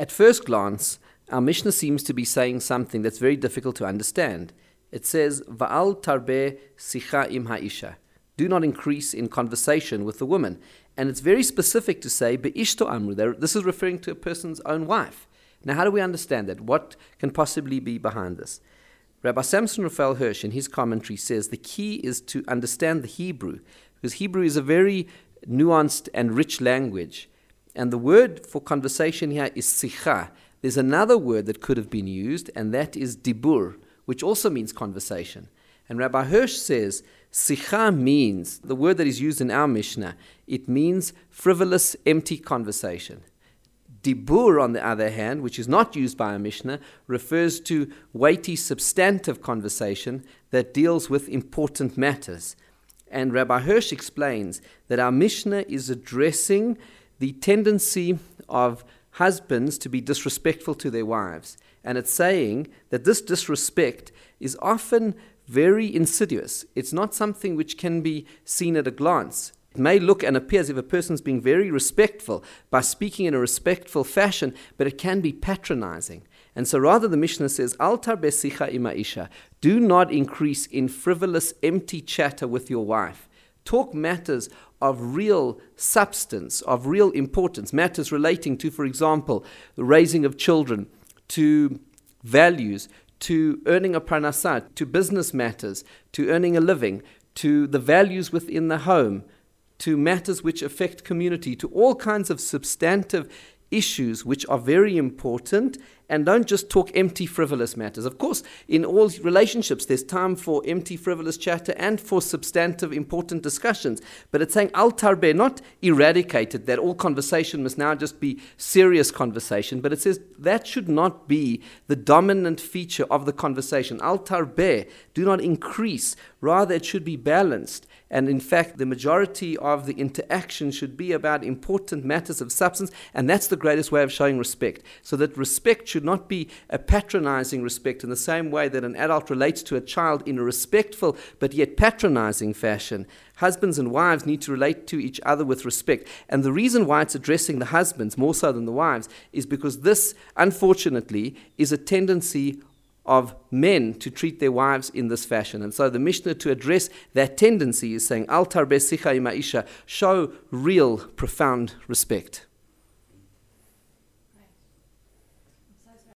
At first glance, our Mishnah seems to be saying something that's very difficult to understand. It says, Va'al tarbe sicha im ha'isha. Do not increase in conversation with the woman. And it's very specific to say, Be'ishto amru. This is referring to a person's own wife. Now, how do we understand that? What can possibly be behind this? Rabbi Samson Raphael Hirsch, in his commentary, says the key is to understand the Hebrew, because Hebrew is a very nuanced and rich language. And the word for conversation here is sicha. There's another word that could have been used, and that is dibur, which also means conversation. And Rabbi Hirsch says sicha means, the word that is used in our Mishnah, it means frivolous, empty conversation. Dibur, on the other hand, which is not used by a Mishnah, refers to weighty, substantive conversation that deals with important matters. And Rabbi Hirsch explains that our Mishnah is addressing the tendency of husbands to be disrespectful to their wives. And it's saying that this disrespect is often very insidious. It's not something which can be seen at a glance. It may look and appear as if a person's being very respectful by speaking in a respectful fashion, but it can be patronizing. And so rather the Mishnah says, Altar besicha imaisha, do not increase in frivolous, empty chatter with your wife. Talk matters of real substance, of real importance, matters relating to, for example, the raising of children, to values, to earning a pranasat, to business matters, to earning a living, to the values within the home, to matters which affect community, to all kinds of substantive issues which are very important and don't just talk empty, frivolous matters. Of course, in all relationships, there's time for empty, frivolous chatter and for substantive, important discussions. But it's saying al tarbe, not eradicated, that all conversation must now just be serious conversation, but it says that should not be the dominant feature of the conversation. Al tarbe, do not increase, rather, it should be balanced. And in fact, the majority of the interaction should be about important matters of substance, and that's the greatest way of showing respect. So that respect should not be a patronizing respect in the same way that an adult relates to a child in a respectful but yet patronizing fashion. Husbands and wives need to relate to each other with respect. And the reason why it's addressing the husbands more so than the wives is because this, unfortunately, is a tendency of men to treat their wives in this fashion. And so the Mishnah, to address that tendency, is saying, Altar besicha isha, show real, profound respect.